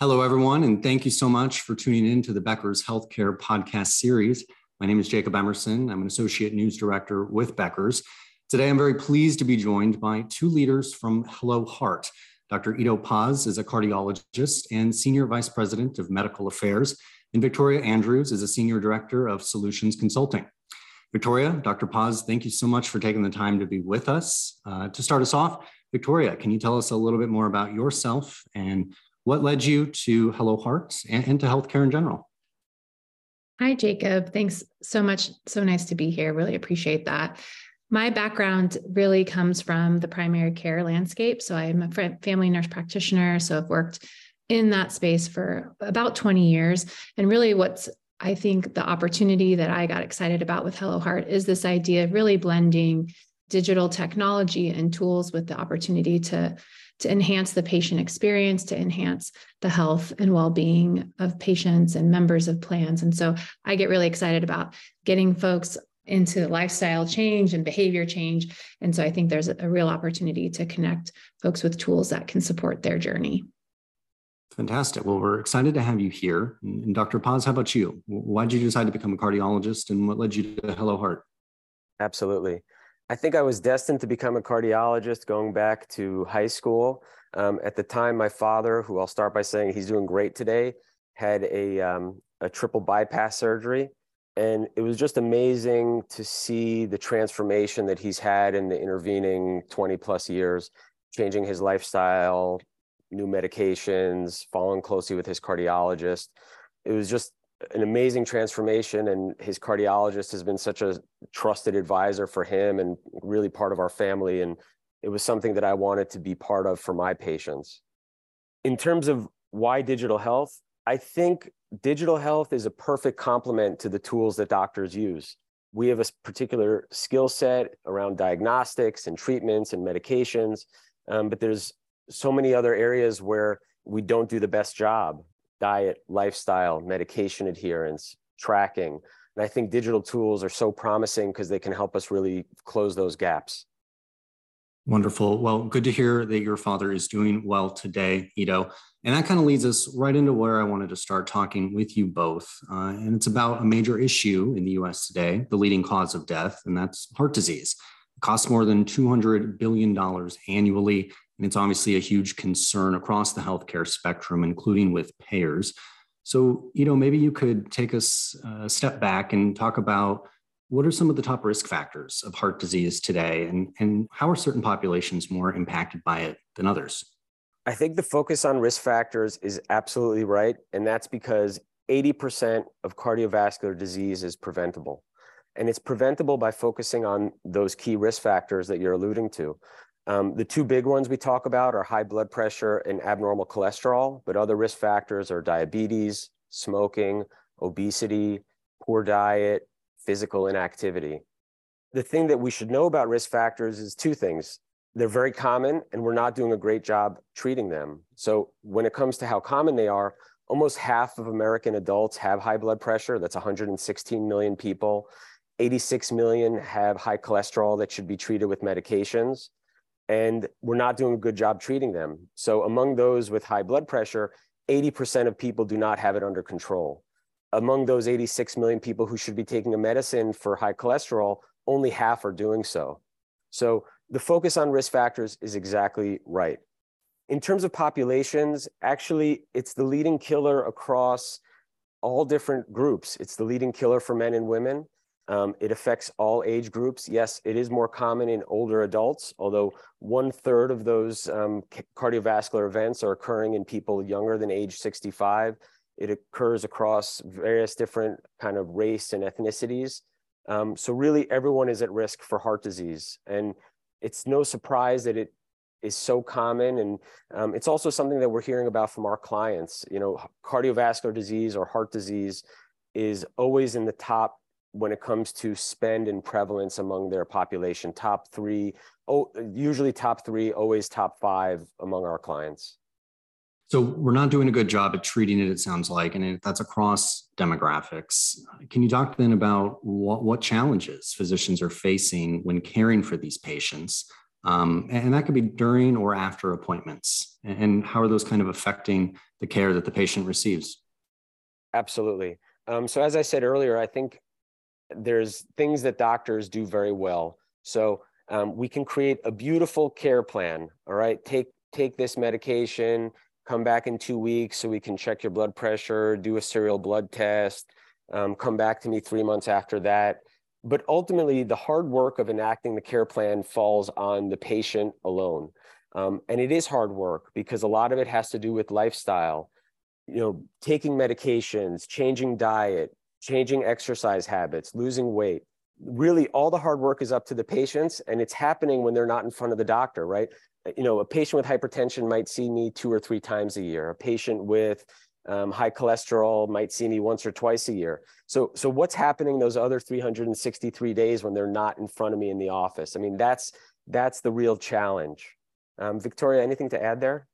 Hello, everyone, and thank you so much for tuning in to the Becker's Healthcare podcast series. My name is Jacob Emerson. I'm an associate news director with Becker's. Today, I'm very pleased to be joined by two leaders from Hello Heart. Dr. Edo Paz is a cardiologist and senior vice president of medical affairs, and Victoria Andrews is a senior director of solutions consulting. Victoria, Dr. Paz, thank you so much for taking the time to be with us. Uh, to start us off, Victoria, can you tell us a little bit more about yourself and what led you to Hello Hearts and, and to healthcare in general? Hi, Jacob. Thanks so much. So nice to be here. Really appreciate that. My background really comes from the primary care landscape. So I'm a family nurse practitioner. So I've worked in that space for about 20 years. And really, what's I think the opportunity that I got excited about with Hello Heart is this idea of really blending digital technology and tools with the opportunity to to enhance the patient experience, to enhance the health and well being of patients and members of plans. And so I get really excited about getting folks into lifestyle change and behavior change. And so I think there's a, real opportunity to connect folks with tools that can support their journey. Fantastic. Well, we're excited to have you here. And Dr. Paz, how about you? Why did you decide to become a cardiologist and what led you to Hello Heart? Absolutely. I think I was destined to become a cardiologist going back to high school. Um, at the time, my father, who I'll start by saying he's doing great today, had a, um, a triple bypass surgery. And it was just amazing to see the transformation that he's had in the intervening 20 plus years, changing his lifestyle, new medications, following closely with his cardiologist. It was just an amazing transformation and his cardiologist has been such a trusted advisor for him and really part of our family and it was something that I wanted to be part of for my patients. In terms of why digital health, I think digital health is a perfect complement to the tools that doctors use. We have a particular skill set around diagnostics and treatments and medications, um, but there's so many other areas where we don't do the best job diet, lifestyle, medication adherence, tracking. And I think digital tools are so promising because they can help us really close those gaps. Wonderful. Well, good to hear that your father is doing well today, Edo. And that kind of leads us right into where I wanted to start talking with you both. Uh, and it's about a major issue in the US today, the leading cause of death, and that's heart disease. It costs more than $200 billion annually and it's obviously a huge concern across the healthcare spectrum, including with payers. So, you know, maybe you could take us a step back and talk about what are some of the top risk factors of heart disease today, and, and how are certain populations more impacted by it than others? I think the focus on risk factors is absolutely right. And that's because 80% of cardiovascular disease is preventable. And it's preventable by focusing on those key risk factors that you're alluding to. Um, the two big ones we talk about are high blood pressure and abnormal cholesterol, but other risk factors are diabetes, smoking, obesity, poor diet, physical inactivity. The thing that we should know about risk factors is two things. They're very common, and we're not doing a great job treating them. So, when it comes to how common they are, almost half of American adults have high blood pressure. That's 116 million people. 86 million have high cholesterol that should be treated with medications and we're not doing a good job treating them. So among those with high blood pressure, 80% of people do not have it under control. Among those 86 million people who should be taking a medicine for high cholesterol, only half are doing so. So the focus on risk factors is exactly right. In terms of populations, actually, it's the leading killer across all different groups. It's the leading killer for men and women. Um, it affects all age groups. Yes, it is more common in older adults, although one third of those um, cardiovascular events are occurring in people younger than age 65. It occurs across various different kind of race and ethnicities. Um, so really everyone is at risk for heart disease. And it's no surprise that it is so common. And um, it's also something that we're hearing about from our clients. You know, cardiovascular disease or heart disease is always in the top when it comes to spend and prevalence among their population top three oh usually top three always top five among our clients so we're not doing a good job at treating it it sounds like and that's across demographics can you talk then about what, what challenges physicians are facing when caring for these patients Um, and that could be during or after appointments. And how are those kind of affecting the care that the patient receives? Absolutely. Um, so, as I said earlier, I think there's things that doctors do very well. So, um, we can create a beautiful care plan. All right, take take this medication, come back in two weeks so we can check your blood pressure, do a serial blood test, um, come back to me three months after that. But ultimately, the hard work of enacting the care plan falls on the patient alone. Um, and it is hard work because a lot of it has to do with lifestyle, you know, taking medications, changing diet, changing exercise habits, losing weight. Really, all the hard work is up to the patients, and it's happening when they're not in front of the doctor, right? You know, a patient with hypertension might see me two or three times a year. A patient with um, high cholesterol might see me once or twice a year. So, so what's happening those other 363 days when they're not in front of me in the office? I mean, that's that's the real challenge. Um, Victoria, anything to add there?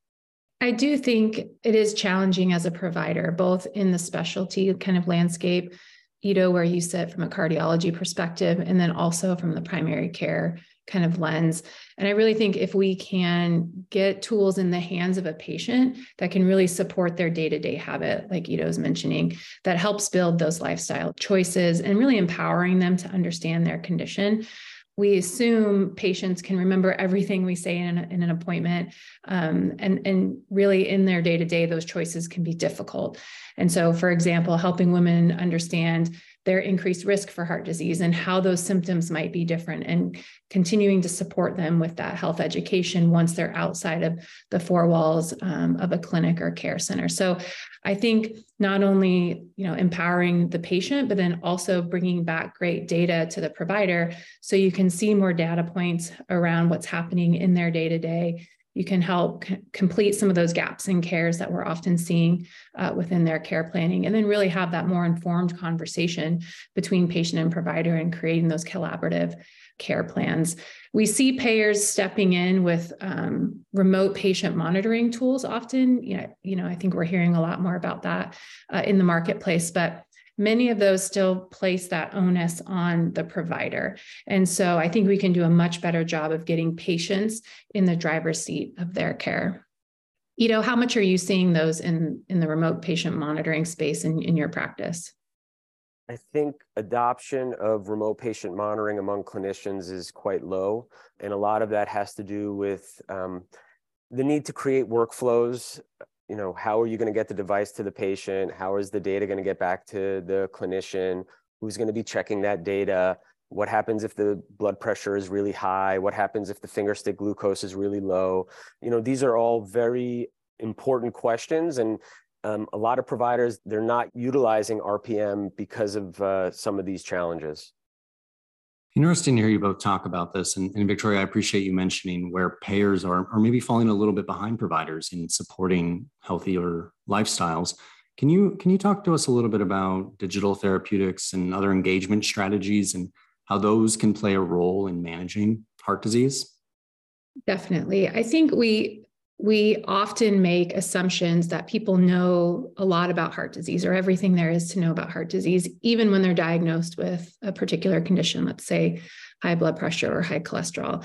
I do think it is challenging as a provider, both in the specialty kind of landscape, Edo, where you sit from a cardiology perspective, and then also from the primary care kind of lens. And I really think if we can get tools in the hands of a patient that can really support their day to day habit, like Edo was mentioning, that helps build those lifestyle choices and really empowering them to understand their condition. We assume patients can remember everything we say in, in an appointment, um, and and really in their day to day, those choices can be difficult. And so, for example, helping women understand their increased risk for heart disease and how those symptoms might be different and continuing to support them with that health education once they're outside of the four walls um, of a clinic or care center so i think not only you know empowering the patient but then also bringing back great data to the provider so you can see more data points around what's happening in their day to day you can help c- complete some of those gaps in cares that we're often seeing uh, within their care planning and then really have that more informed conversation between patient and provider and creating those collaborative care plans we see payers stepping in with um, remote patient monitoring tools often you know, you know i think we're hearing a lot more about that uh, in the marketplace but many of those still place that onus on the provider. And so I think we can do a much better job of getting patients in the driver's seat of their care. Edo, how much are you seeing those in, in the remote patient monitoring space in, in your practice? I think adoption of remote patient monitoring among clinicians is quite low. And a lot of that has to do with um, the need to create workflows you know, how are you going to get the device to the patient? How is the data going to get back to the clinician? Who's going to be checking that data? What happens if the blood pressure is really high? What happens if the finger stick glucose is really low? You know, these are all very important questions. And um, a lot of providers, they're not utilizing RPM because of uh, some of these challenges. Interesting to hear you both talk about this. And, and, Victoria, I appreciate you mentioning where payers are, are maybe falling a little bit behind providers in supporting healthier lifestyles. Can you can you talk to us a little bit about digital therapeutics and other engagement strategies and how those can play a role in managing heart disease? Definitely. I think we we often make assumptions that people know a lot about heart disease or everything there is to know about heart disease, even when they're diagnosed with a particular condition, let's say high blood pressure or high cholesterol.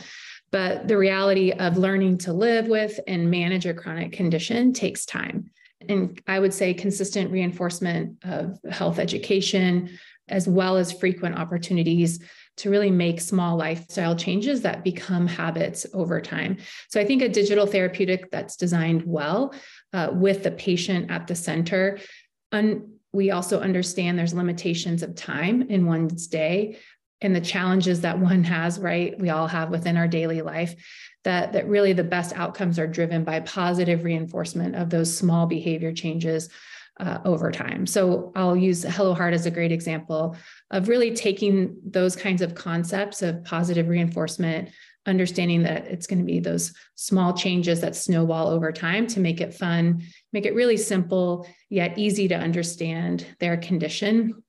But the reality of learning to live with and manage a chronic condition takes time. And I would say consistent reinforcement of health education, as well as frequent opportunities to really make small lifestyle changes that become habits over time. So I think a digital therapeutic that's designed well uh, with the patient at the center. And we also understand there's limitations of time in one's day and the challenges that one has, right? We all have within our daily life. That, that really the best outcomes are driven by positive reinforcement of those small behavior changes uh, over time. So I'll use Hello Heart as a great example of really taking those kinds of concepts of positive reinforcement, understanding that it's going to be those small changes that snowball over time to make it fun, make it really simple, yet easy to understand their condition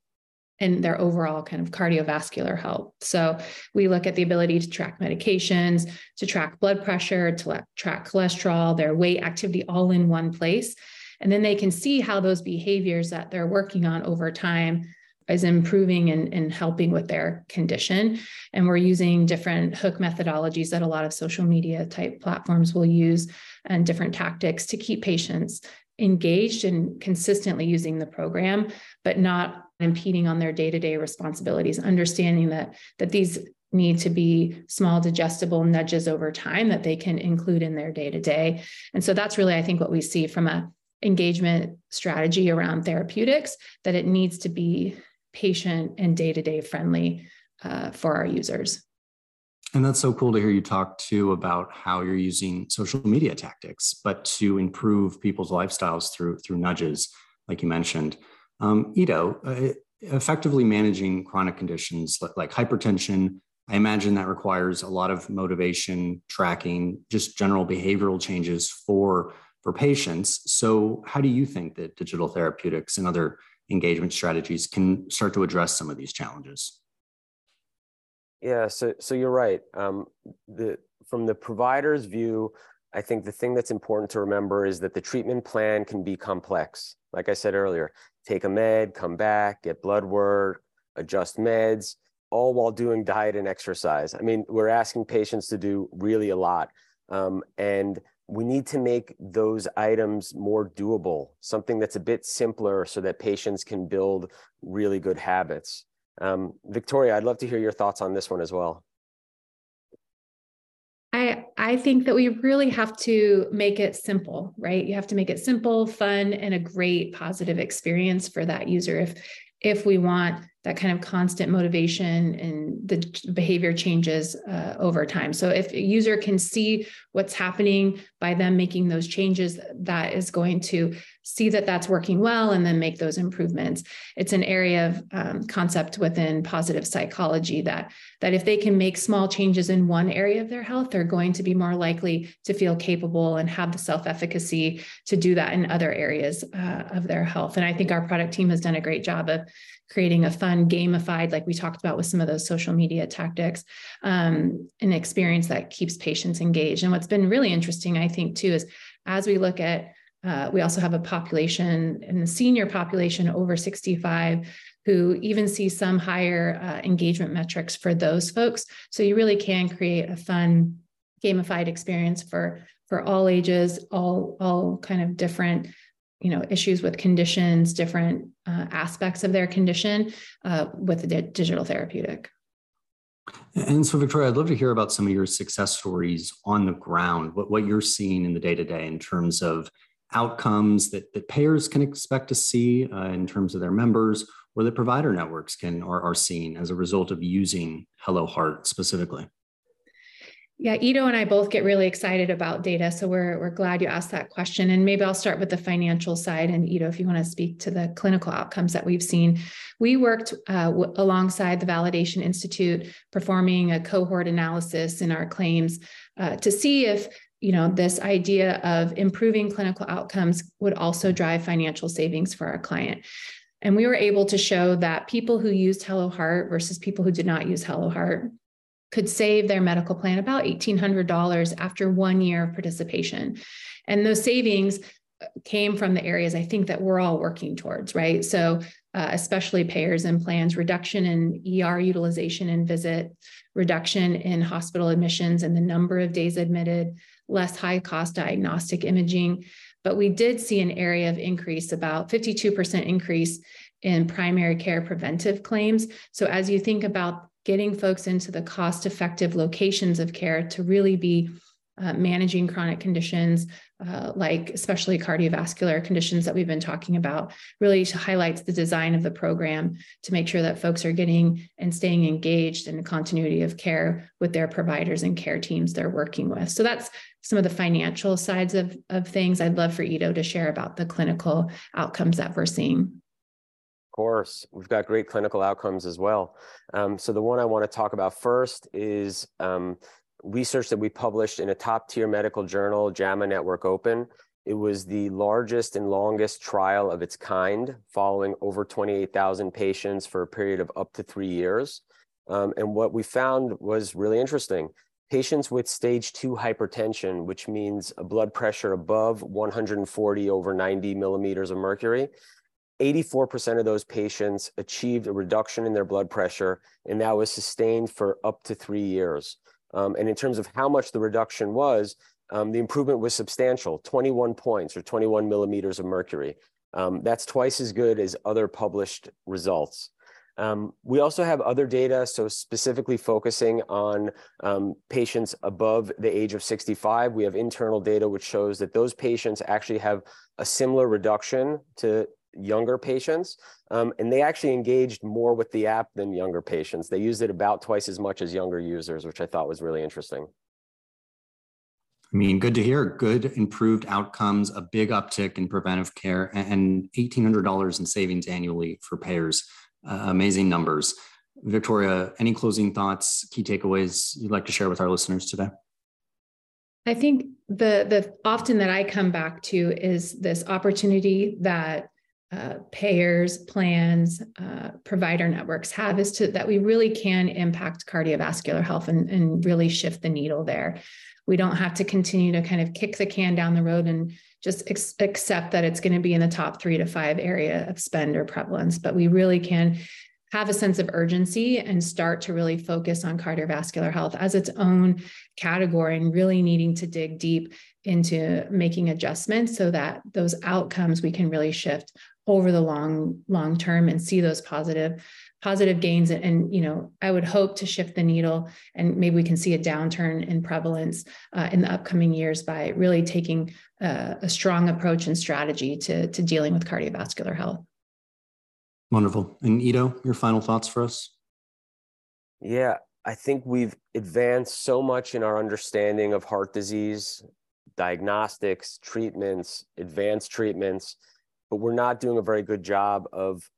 and their overall kind of cardiovascular health. So we look at the ability to track medications, to track blood pressure, to track cholesterol, their weight activity all in one place and then they can see how those behaviors that they're working on over time is improving and, and helping with their condition. And we're using different hook methodologies that a lot of social media type platforms will use and different tactics to keep patients engaged and consistently using the program, but not impeding on their day-to-day responsibilities, understanding that that these need to be small digestible nudges over time that they can include in their day-to-day. And so that's really, I think, what we see from a engagement strategy around therapeutics, that it needs to be patient and day-to-day friendly uh, for our users. And that's so cool to hear you talk too about how you're using social media tactics, but to improve people's lifestyles through through nudges, like you mentioned. Um, Edo, uh, effectively managing chronic conditions like, like hypertension, I imagine that requires a lot of motivation, tracking, just general behavioral changes for for patients. So, how do you think that digital therapeutics and other engagement strategies can start to address some of these challenges? Yeah, so so you're right. Um, the from the provider's view, I think the thing that's important to remember is that the treatment plan can be complex. Like I said earlier, take a med, come back, get blood work, adjust meds, all while doing diet and exercise. I mean, we're asking patients to do really a lot. Um, and we need to make those items more doable, something that's a bit simpler so that patients can build really good habits. Um, Victoria, I'd love to hear your thoughts on this one as well. I, I think that we really have to make it simple, right? You have to make it simple, fun, and a great positive experience for that user. If if we want that kind of constant motivation and the behavior changes uh, over time. So if a user can see what's happening by them making those changes, that is going to see that that's working well and then make those improvements. It's an area of um, concept within positive psychology that that if they can make small changes in one area of their health, they're going to be more likely to feel capable and have the self-efficacy to do that in other areas uh, of their health. And I think our product team has done a great job of creating a fun gamified like we talked about with some of those social media tactics um, an experience that keeps patients engaged. And what's been really interesting i think too is as we look at uh, we also have a population in the senior population over 65 who even see some higher uh, engagement metrics for those folks. So you really can create a fun gamified experience for for all ages all all kind of different you know issues with conditions different uh, aspects of their condition uh, with the digital therapeutic. And so victoria i'd love to hear about some of your success stories on the ground what, what you're seeing in the day-to-day in terms of outcomes that, that payers can expect to see uh, in terms of their members or that provider networks can or are seeing as a result of using hello heart specifically yeah, Edo and I both get really excited about data. So we're, we're glad you asked that question. And maybe I'll start with the financial side. And Edo, if you want to speak to the clinical outcomes that we've seen, we worked uh, w- alongside the Validation Institute performing a cohort analysis in our claims uh, to see if you know this idea of improving clinical outcomes would also drive financial savings for our client and we were able to show that people who used hello heart versus people who did not use hello heart could save their medical plan about $1,800 after one year of participation. And those savings uh, came from the areas I think that we're all working towards, right? So, uh, especially payers and plans, reduction in ER utilization and visit, reduction in hospital admissions and the number of days admitted, less high cost diagnostic imaging. But we did see an area of increase, about 52% increase in primary care preventive claims. So, as you think about getting folks into the cost effective locations of care to really be uh, managing chronic conditions uh, like especially cardiovascular conditions that we've been talking about really highlights the design of the program to make sure that folks are getting and staying engaged in the continuity of care with their providers and care teams they're working with. So that's some of the financial sides of, of things. I'd love for Edo to share about the clinical outcomes that we're seeing course. We've got great clinical outcomes as well. Um, so the one I want to talk about first is um, research that we published in a top tier medical journal, JAMA Network Open. It was the largest and longest trial of its kind, following over 28,000 patients for a period of up to three years. Um, and what we found was really interesting. Patients with stage two hypertension, which means a blood pressure above 140 over 90 millimeters of mercury, 84% of those patients achieved a reduction in their blood pressure, and that was sustained for up to three years. Um, and in terms of how much the reduction was, um, the improvement was substantial 21 points or 21 millimeters of mercury. Um, that's twice as good as other published results. Um, we also have other data, so specifically focusing on um, patients above the age of 65. We have internal data which shows that those patients actually have a similar reduction to younger patients, um, and they actually engaged more with the app than younger patients. They used it about twice as much as younger users, which I thought was really interesting. I mean, good to hear. Good improved outcomes, a big uptick in preventive care, and $1,800 in savings annually for payers. Uh, amazing numbers. Victoria, any closing thoughts, key takeaways you'd like to share with our listeners today? I think the the often that I come back to is this opportunity that uh, payers, plans, uh, provider networks have is to that we really can impact cardiovascular health and, and really shift the needle there. We don't have to continue to kind of kick the can down the road and just ex- accept that it's going to be in the top three to five area of spend or prevalence, but we really can have a sense of urgency and start to really focus on cardiovascular health as its own category and really needing to dig deep into making adjustments so that those outcomes we can really shift over the long long term and see those positive positive gains. And, and, you know i would hope to shift the needle and maybe we can see a downturn in prevalence uh, in the upcoming years by really taking uh, a strong approach and strategy to, to dealing with cardiovascular health. Wonderful. And Edo your final thoughts for us? Yeah i think we've advanced so much in our understanding of heart disease diagnostics treatments advanced treatments but we're not doing a very good job of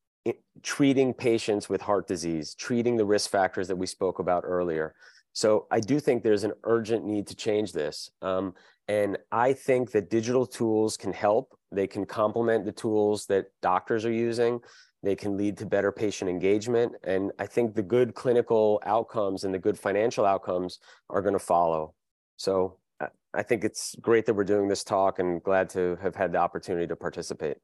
treating patients with heart disease, treating the risk factors that we spoke about earlier. So I do think there's an urgent need to change this. Um, and I think that digital tools can help. They can complement the tools that doctors are using. They can lead to better patient engagement. And I think the good clinical outcomes and the good financial outcomes are going to follow. So I think it's great that we're doing this talk and glad to have had the opportunity to participate.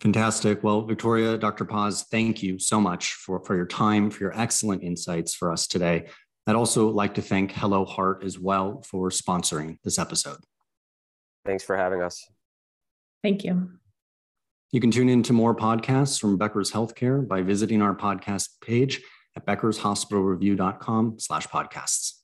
Fantastic. Well, Victoria, Dr. Paz, thank you so much for, for your time, for your excellent insights for us today. I'd also like to thank Hello Heart as well for sponsoring this episode. Thanks for having us. Thank you. You can tune in to more podcasts from Becker's Healthcare by visiting our podcast page at beckershospitalreview.com slash podcasts.